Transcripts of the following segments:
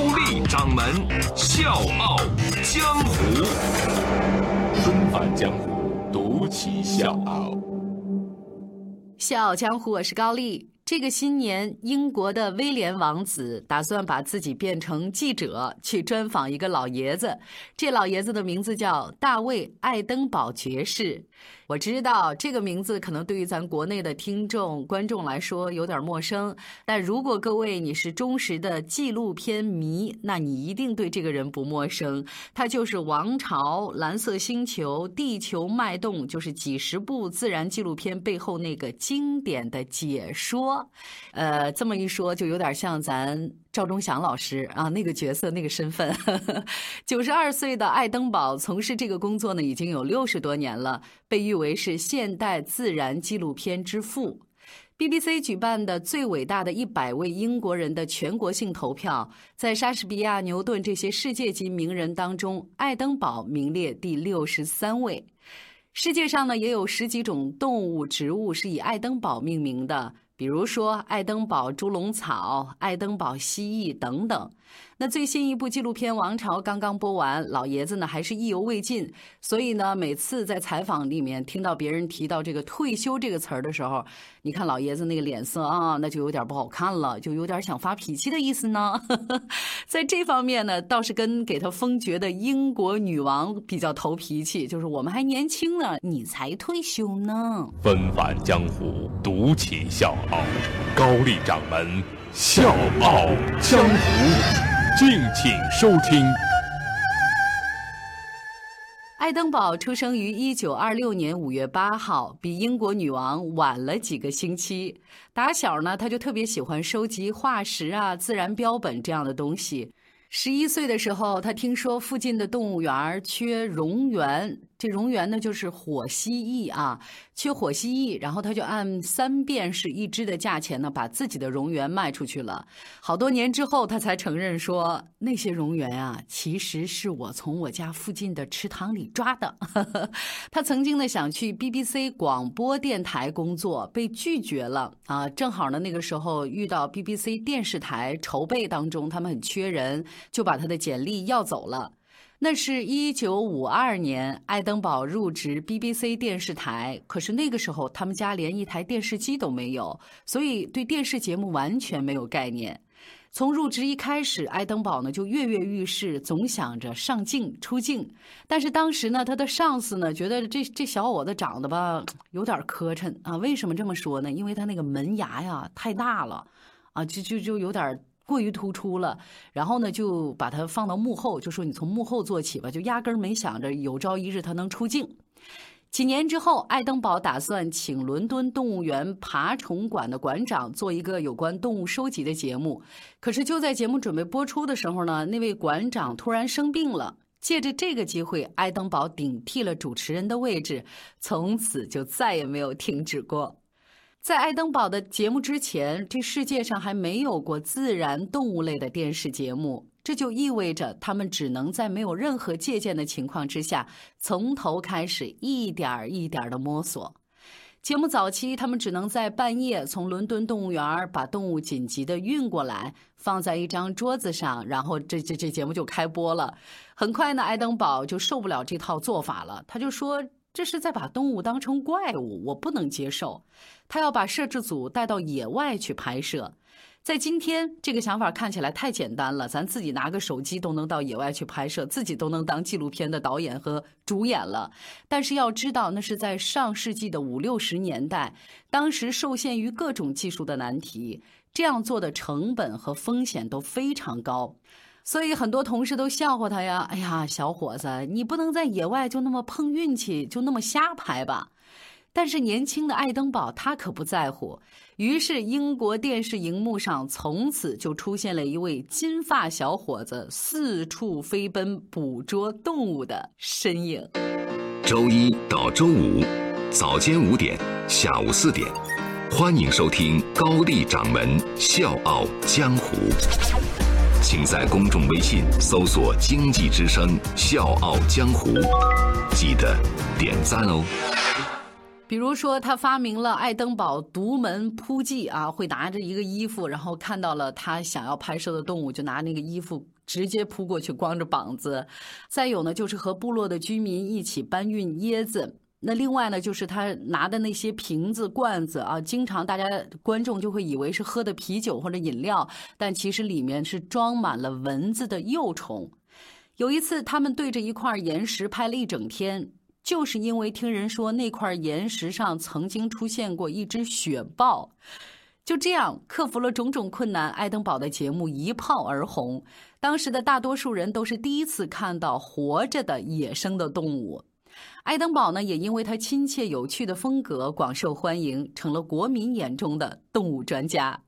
高丽掌门笑傲江湖，重返江湖，独骑笑傲。笑傲江湖，我是高丽。这个新年，英国的威廉王子打算把自己变成记者，去专访一个老爷子。这老爷子的名字叫大卫·爱登堡爵士。我知道这个名字可能对于咱国内的听众、观众来说有点陌生，但如果各位你是忠实的纪录片迷，那你一定对这个人不陌生。他就是《王朝》《蓝色星球》《地球脉动》，就是几十部自然纪录片背后那个经典的解说。呃，这么一说，就有点像咱赵忠祥老师啊那个角色那个身份。九十二岁的爱登堡从事这个工作呢，已经有六十多年了，被誉为是现代自然纪录片之父。BBC 举办的最伟大的一百位英国人的全国性投票，在莎士比亚、牛顿这些世界级名人当中，爱登堡名列第六十三位。世界上呢，也有十几种动物、植物是以爱登堡命名的。比如说爱登堡猪笼草、爱登堡蜥蜴等等。那最新一部纪录片《王朝》刚刚播完，老爷子呢还是意犹未尽。所以呢，每次在采访里面听到别人提到这个“退休”这个词儿的时候，你看老爷子那个脸色啊，那就有点不好看了，就有点想发脾气的意思呢。在这方面呢，倒是跟给他封爵的英国女王比较投脾气，就是我们还年轻呢，你才退休呢。纷繁江湖，独起笑高丽掌门笑傲江湖。敬请收听。爱登堡出生于一九二六年五月八号，比英国女王晚了几个星期。打小呢，他就特别喜欢收集化石啊、自然标本这样的东西。十一岁的时候，他听说附近的动物园缺蝾螈。这蝾螈呢，就是火蜥蜴啊，缺火蜥蜴，然后他就按三便士一只的价钱呢，把自己的蝾螈卖出去了。好多年之后，他才承认说，那些蝾螈啊，其实是我从我家附近的池塘里抓的。他曾经呢想去 BBC 广播电台工作，被拒绝了啊。正好呢那个时候遇到 BBC 电视台筹备当中，他们很缺人，就把他的简历要走了。那是一九五二年，爱登堡入职 BBC 电视台。可是那个时候，他们家连一台电视机都没有，所以对电视节目完全没有概念。从入职一开始，爱登堡呢就跃跃欲试，总想着上镜出镜。但是当时呢，他的上司呢觉得这这小伙子长得吧有点磕碜啊。为什么这么说呢？因为他那个门牙呀太大了，啊，就就就有点。过于突出了，然后呢，就把他放到幕后，就说你从幕后做起吧，就压根儿没想着有朝一日他能出镜。几年之后，爱登堡打算请伦敦动物园爬虫馆的馆长做一个有关动物收集的节目。可是就在节目准备播出的时候呢，那位馆长突然生病了。借着这个机会，爱登堡顶替了主持人的位置，从此就再也没有停止过。在爱登堡的节目之前，这世界上还没有过自然动物类的电视节目，这就意味着他们只能在没有任何借鉴的情况之下，从头开始一点一点的摸索。节目早期，他们只能在半夜从伦敦动物园把动物紧急的运过来，放在一张桌子上，然后这这这节目就开播了。很快呢，爱登堡就受不了这套做法了，他就说。这是在把动物当成怪物，我不能接受。他要把摄制组带到野外去拍摄。在今天，这个想法看起来太简单了，咱自己拿个手机都能到野外去拍摄，自己都能当纪录片的导演和主演了。但是要知道，那是在上世纪的五六十年代，当时受限于各种技术的难题，这样做的成本和风险都非常高。所以很多同事都笑话他呀！哎呀，小伙子，你不能在野外就那么碰运气，就那么瞎拍吧？但是年轻的爱登堡他可不在乎，于是英国电视荧幕上从此就出现了一位金发小伙子四处飞奔捕捉动物的身影。周一到周五早间五点，下午四点，欢迎收听高丽掌门笑傲江湖。请在公众微信搜索“经济之声笑傲江湖”，记得点赞哦。比如说，他发明了爱登堡独门扑记啊，会拿着一个衣服，然后看到了他想要拍摄的动物，就拿那个衣服直接扑过去，光着膀子。再有呢，就是和部落的居民一起搬运椰子。那另外呢，就是他拿的那些瓶子、罐子啊，经常大家观众就会以为是喝的啤酒或者饮料，但其实里面是装满了蚊子的幼虫。有一次，他们对着一块岩石拍了一整天。就是因为听人说那块岩石上曾经出现过一只雪豹，就这样克服了种种困难，爱登堡的节目一炮而红。当时的大多数人都是第一次看到活着的野生的动物。爱登堡呢，也因为他亲切有趣的风格广受欢迎，成了国民眼中的动物专家。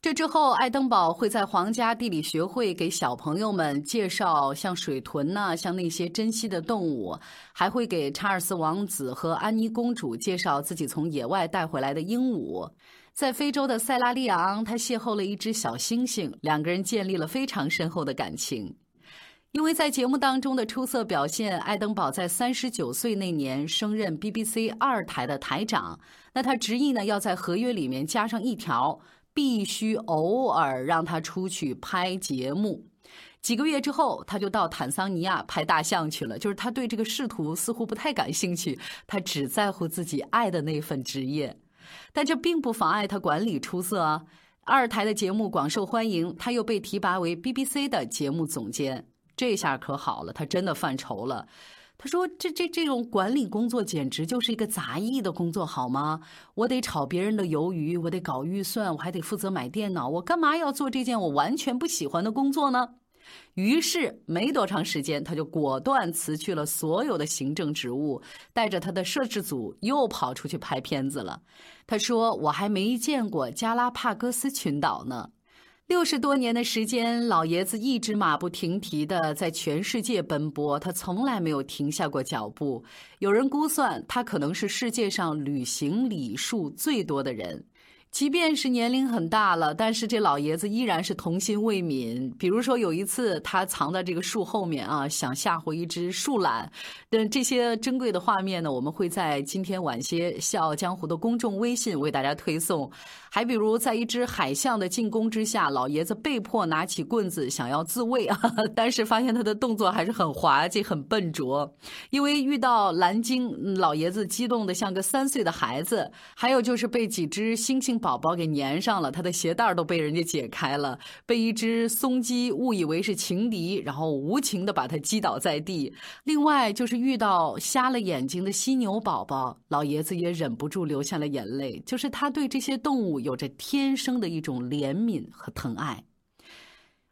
这之后，爱登堡会在皇家地理学会给小朋友们介绍像水豚呐，像那些珍稀的动物，还会给查尔斯王子和安妮公主介绍自己从野外带回来的鹦鹉。在非洲的塞拉利昂，他邂逅了一只小猩猩，两个人建立了非常深厚的感情。因为在节目当中的出色表现，爱登堡在三十九岁那年升任 BBC 二台的台长。那他执意呢，要在合约里面加上一条。必须偶尔让他出去拍节目。几个月之后，他就到坦桑尼亚拍大象去了。就是他对这个仕途似乎不太感兴趣，他只在乎自己爱的那份职业。但这并不妨碍他管理出色啊！二台的节目广受欢迎，他又被提拔为 BBC 的节目总监。这下可好了，他真的犯愁了。他说：“这这这种管理工作简直就是一个杂役的工作，好吗？我得炒别人的鱿鱼，我得搞预算，我还得负责买电脑，我干嘛要做这件我完全不喜欢的工作呢？”于是没多长时间，他就果断辞去了所有的行政职务，带着他的摄制组又跑出去拍片子了。他说：“我还没见过加拉帕戈斯群岛呢。”六十多年的时间，老爷子一直马不停蹄的在全世界奔波，他从来没有停下过脚步。有人估算，他可能是世界上旅行里数最多的人。即便是年龄很大了，但是这老爷子依然是童心未泯。比如说有一次，他藏在这个树后面啊，想吓唬一只树懒。但这些珍贵的画面呢，我们会在今天晚些《笑傲江湖》的公众微信为大家推送。还比如，在一只海象的进攻之下，老爷子被迫拿起棍子想要自卫啊，但是发现他的动作还是很滑稽、很笨拙。因为遇到蓝鲸，老爷子激动的像个三岁的孩子。还有就是被几只猩猩。宝宝给粘上了，他的鞋带都被人家解开了，被一只松鸡误以为是情敌，然后无情的把他击倒在地。另外就是遇到瞎了眼睛的犀牛宝宝，老爷子也忍不住流下了眼泪。就是他对这些动物有着天生的一种怜悯和疼爱。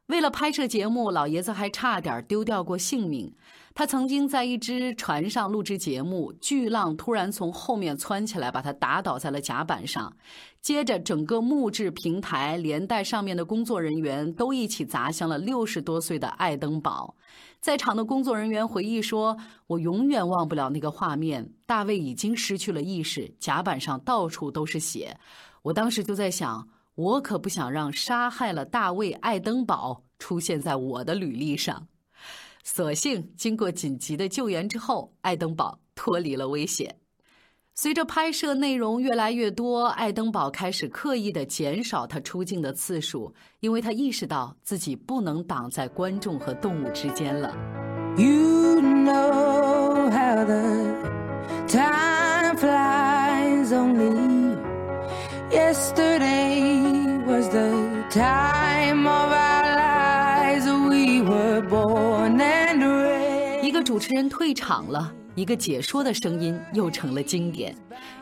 为了拍摄节目，老爷子还差点丢掉过性命。他曾经在一只船上录制节目，巨浪突然从后面窜起来，把他打倒在了甲板上。接着，整个木质平台连带上面的工作人员都一起砸向了六十多岁的爱登堡。在场的工作人员回忆说：“我永远忘不了那个画面。大卫已经失去了意识，甲板上到处都是血。我当时就在想，我可不想让杀害了大卫·爱登堡出现在我的履历上。”所幸，经过紧急的救援之后，爱登堡脱离了危险。随着拍摄内容越来越多，爱登堡开始刻意的减少他出镜的次数，因为他意识到自己不能挡在观众和动物之间了。You know how the time flies only yesterday time of our lives we were born. 主持人退场了。一个解说的声音又成了经典。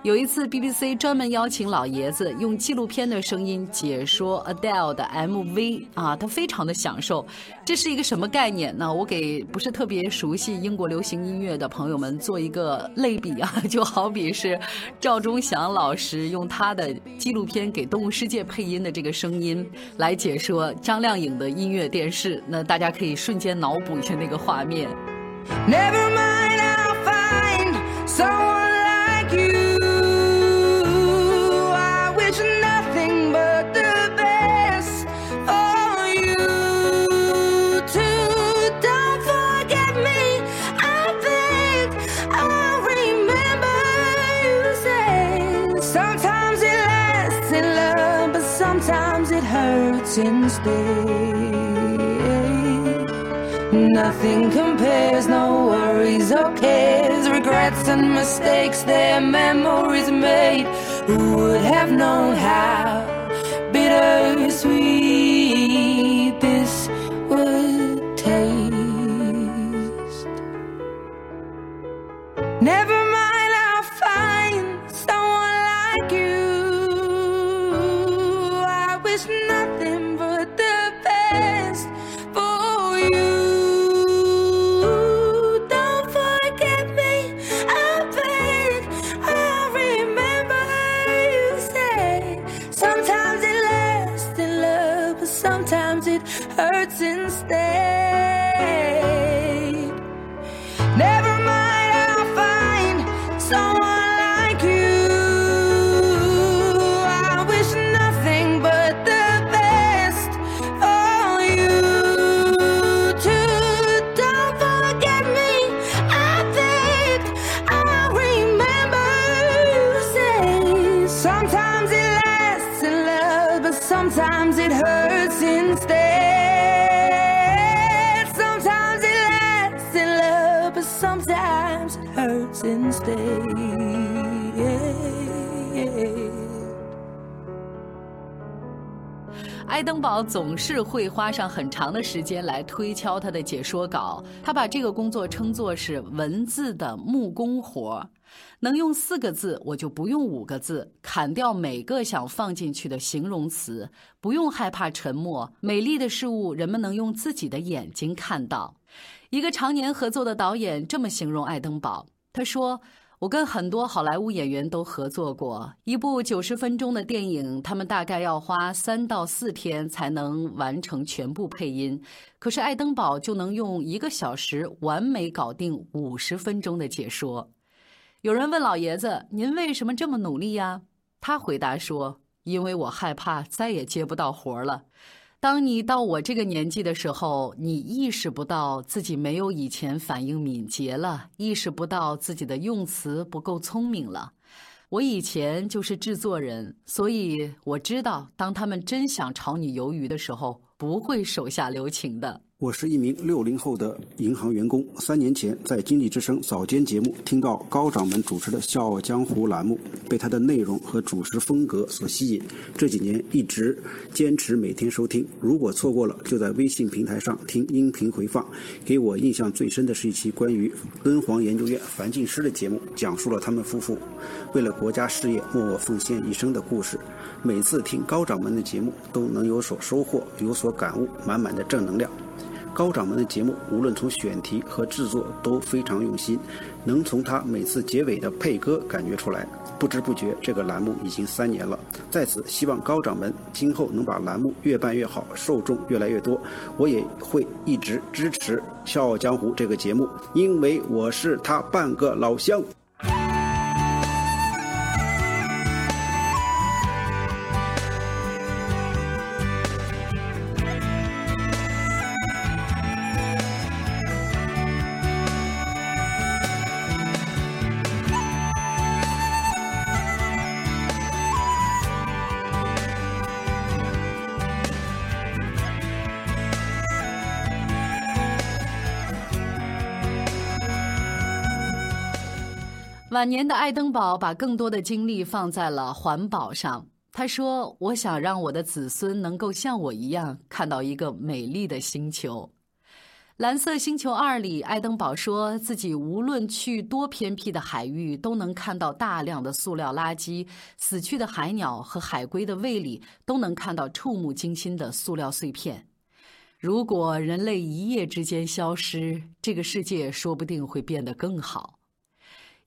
有一次，BBC 专门邀请老爷子用纪录片的声音解说 Adele 的 MV 啊，他非常的享受。这是一个什么概念呢？我给不是特别熟悉英国流行音乐的朋友们做一个类比啊，就好比是赵忠祥老师用他的纪录片给《动物世界》配音的这个声音来解说张靓颖的音乐电视，那大家可以瞬间脑补一下那个画面。Never mind, instead. Nothing but the best. For you to don't forget me. I think I remember say sometimes it lasts in love, but sometimes it hurts in stay. Nothing compares, no worries or cares, regrets and mistakes, their memories made. Who would have known how bittersweet this would taste? Never 爱登堡总是会花上很长的时间来推敲他的解说稿，他把这个工作称作是文字的木工活儿能用四个字，我就不用五个字，砍掉每个想放进去的形容词，不用害怕沉默。美丽的事物，人们能用自己的眼睛看到。一个常年合作的导演这么形容爱登堡，他说。我跟很多好莱坞演员都合作过一部九十分钟的电影，他们大概要花三到四天才能完成全部配音，可是爱登堡就能用一个小时完美搞定五十分钟的解说。有人问老爷子：“您为什么这么努力呀？”他回答说：“因为我害怕再也接不到活了。”当你到我这个年纪的时候，你意识不到自己没有以前反应敏捷了，意识不到自己的用词不够聪明了。我以前就是制作人，所以我知道，当他们真想炒你鱿鱼的时候，不会手下留情的。我是一名六零后的银行员工。三年前在《经济之声》早间节目听到高掌门主持的《笑傲江湖》栏目，被他的内容和主持风格所吸引。这几年一直坚持每天收听，如果错过了，就在微信平台上听音频回放。给我印象最深的是一期关于敦煌研究院樊静诗的节目，讲述了他们夫妇为了国家事业默默奉献一生的故事。每次听高掌门的节目，都能有所收获，有所感悟，满满的正能量。高掌门的节目，无论从选题和制作都非常用心，能从他每次结尾的配歌感觉出来。不知不觉，这个栏目已经三年了。在此，希望高掌门今后能把栏目越办越好，受众越来越多。我也会一直支持《笑傲江湖》这个节目，因为我是他半个老乡。晚年的爱登堡把更多的精力放在了环保上。他说：“我想让我的子孙能够像我一样看到一个美丽的星球。”蓝色星球二里，爱登堡说自己无论去多偏僻的海域，都能看到大量的塑料垃圾；死去的海鸟和海龟的胃里，都能看到触目惊心的塑料碎片。如果人类一夜之间消失，这个世界说不定会变得更好。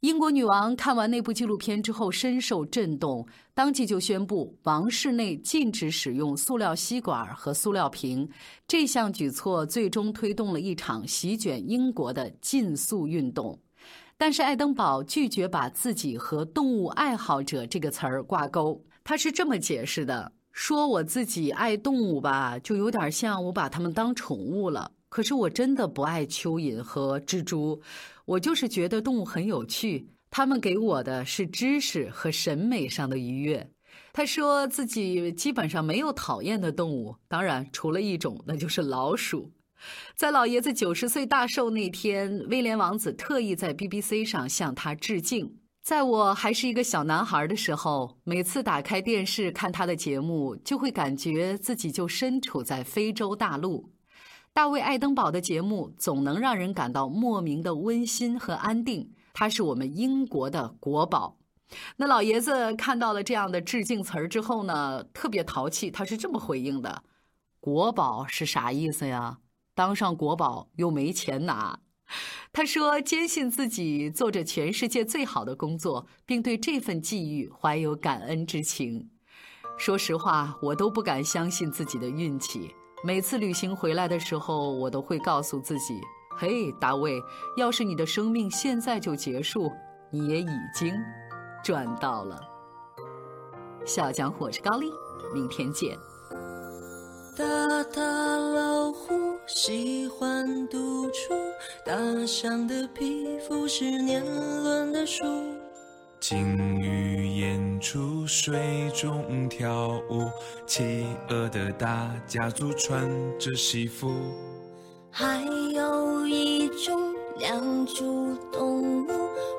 英国女王看完那部纪录片之后深受震动，当即就宣布王室内禁止使用塑料吸管和塑料瓶。这项举措最终推动了一场席卷英国的禁塑运动。但是爱登堡拒绝把自己和动物爱好者这个词儿挂钩。他是这么解释的：“说我自己爱动物吧，就有点像我把它们当宠物了。可是我真的不爱蚯蚓和蜘蛛。”我就是觉得动物很有趣，他们给我的是知识和审美上的愉悦。他说自己基本上没有讨厌的动物，当然除了一种，那就是老鼠。在老爷子九十岁大寿那天，威廉王子特意在 BBC 上向他致敬。在我还是一个小男孩的时候，每次打开电视看他的节目，就会感觉自己就身处在非洲大陆。大卫·爱登堡的节目总能让人感到莫名的温馨和安定，他是我们英国的国宝。那老爷子看到了这样的致敬词儿之后呢，特别淘气，他是这么回应的：“国宝是啥意思呀？当上国宝又没钱拿。”他说：“坚信自己做着全世界最好的工作，并对这份际遇怀有感恩之情。说实话，我都不敢相信自己的运气。”每次旅行回来的时候，我都会告诉自己：“嘿，大卫，要是你的生命现在就结束，你也已经赚到了。”小江我是高丽，明天见。大大老虎喜欢独处，大象的皮肤是年轮的树。鲸鱼演出水中跳舞，企鹅的大家族穿着西服。还有一种两足动物，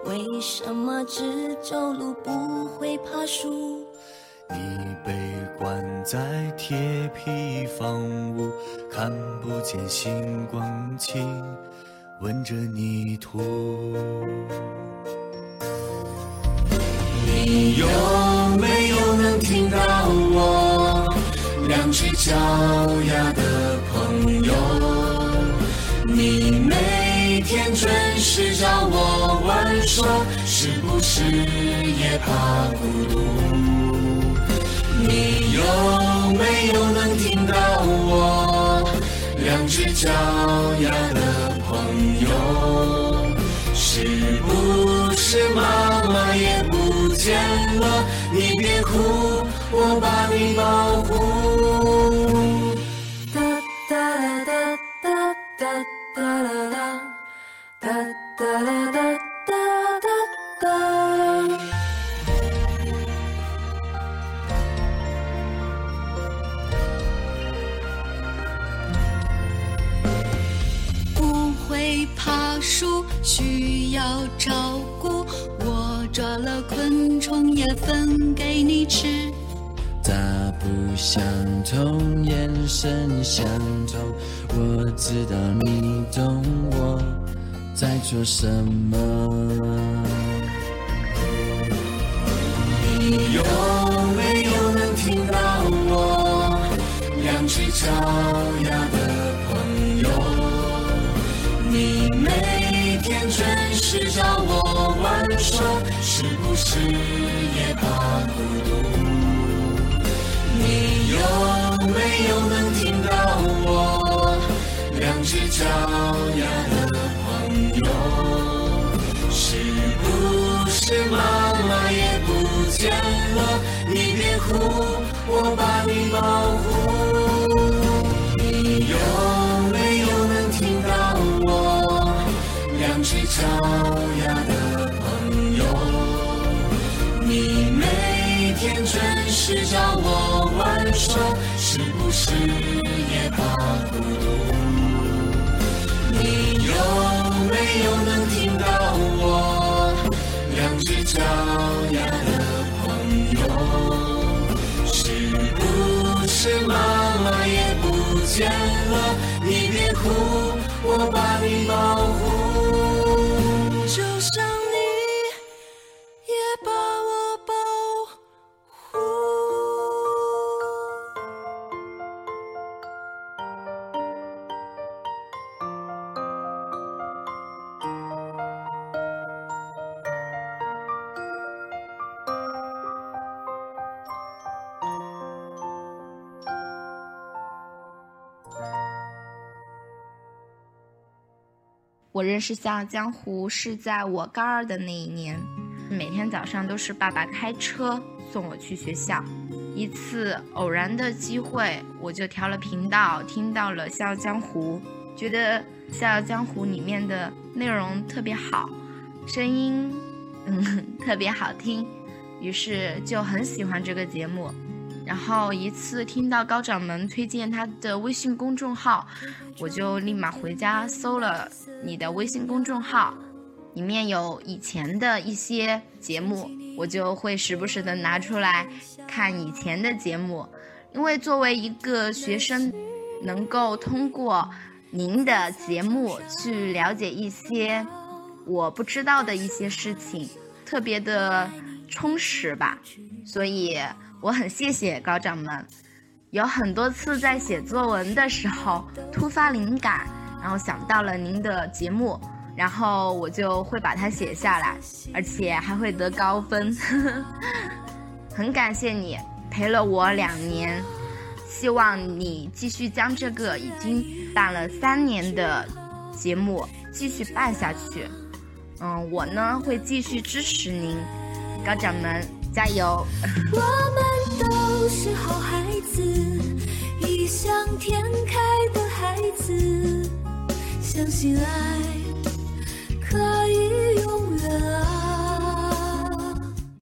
为什么只走路不会爬树？你被关在铁皮房屋，看不见星光，亲吻着泥土。你有没有能听到我两只脚丫的朋友？你每天准时找我玩耍，是不是也怕孤独？你有没有能听到我两只脚丫的朋友？是不是妈见了？你别哭，我把你保护。相同，眼神相同，我知道你懂我在做什么。你有没有能听到我两只脚丫的朋友？你每天准时找我玩耍，是不是也怕孤独？有没有能听到我两只脚丫的朋友？是不是妈妈也不见了？你别哭，我把你保护。你有没有能听到我两只脚丫的朋友？你每天准时找我说，是不是也怕孤独？你有没有能听到我两只脚丫的朋友？是不是妈妈也不见了？你别哭，我把你保护。我认识《笑傲江湖》是在我高二的那一年，每天早上都是爸爸开车送我去学校。一次偶然的机会，我就调了频道，听到了《笑傲江湖》，觉得《笑傲江湖》里面的内容特别好，声音嗯特别好听，于是就很喜欢这个节目。然后一次听到高掌门推荐他的微信公众号，我就立马回家搜了你的微信公众号，里面有以前的一些节目，我就会时不时的拿出来看以前的节目，因为作为一个学生，能够通过您的节目去了解一些我不知道的一些事情，特别的充实吧，所以。我很谢谢高掌门，有很多次在写作文的时候突发灵感，然后想到了您的节目，然后我就会把它写下来，而且还会得高分。很感谢你陪了我两年，希望你继续将这个已经办了三年的节目继续办下去。嗯，我呢会继续支持您，高掌门。加油！我们都是好孩子，异想天开的孩子，相信爱可以永远爱。